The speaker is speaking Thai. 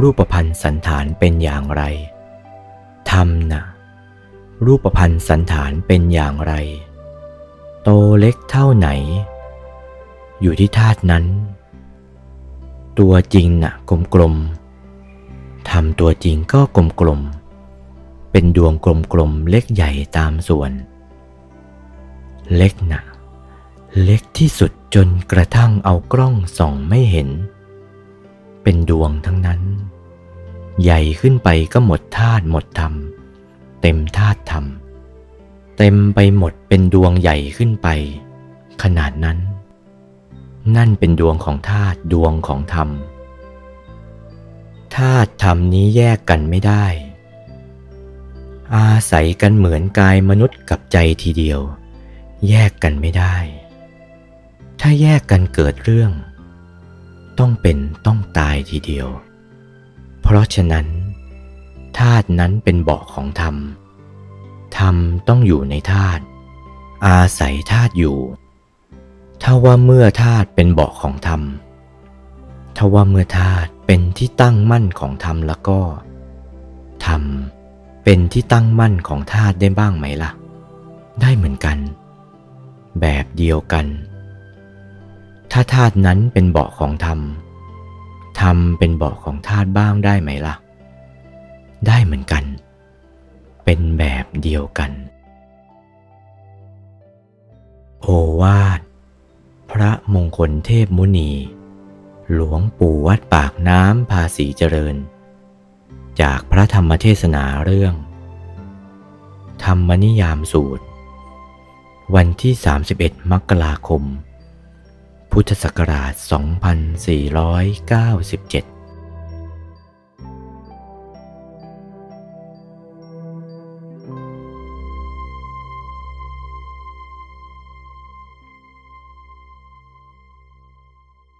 รูปพันธ์สันฐานเป็นอย่างไร ธรรมนะรูปพันธ์สันฐานเป็นอย่างไร โตเล็กเท่าไหน อยู่ที่ธาตุนั้น ตัวจริงน่ะกลมๆธรรมตัวจริงก็กลมๆเป็นดวงกลมๆเล็กใหญ่ตามส่วน เล็กน่ะเล็กที่สุดจนกระทั่งเอากล้องส่องไม่เห็น เป็นดวงทั้งนั้น ใหญ่ขึ้นไปก็หมดธาตุหมดธรรม เต็มธาตุธรรม เต็มไปหมดเป็นดวงใหญ่ขึ้นไป ขนาดนั้น นั่นเป็นดวงของธาตุดวงของธรรมธาตุธรรมนี้แยกกันไม่ได้ อาศัยกันเหมือนกายมนุษย์กับใจทีเดียว แยกกันไม่ได้ ถ้าแยกกันเกิดเรื่อง ต้องเป็นต้องตายทีเดียว เพราะฉะนั้นธาตุนั้นเป็นเบาะของธรรม ธรรมต้องอยู่ในธาตุอาศัยธาตุอยู่ ถ้าว่าเมื่อธาตุเป็นเบาะของธรรม ถ้าว่าเมื่อธาตุเป็นที่ตั้งมั่นของธรรมแล้วก็ ธรรมเป็นที่ตั้งมั่นของธาตุได้บ้างไหมล่ะ ได้เหมือนกัน แบบเดียวกัน ถ้าธาตุนั้นเป็นเบาะของธรรม ธรรมเป็นเบาะของธาตุบ้างได้ไหมล่ะ ได้เหมือนกัน เป็นแบบเดียวกัน โอวาท พระมงคลเทพมุนี หลวงปู่วัดปากน้ำภาษีเจริญ จากพระธรรมเทศนาเรื่อง ธรรมนิยามสูตร วันที่ 31 มกราคม พุทธศักราช 2497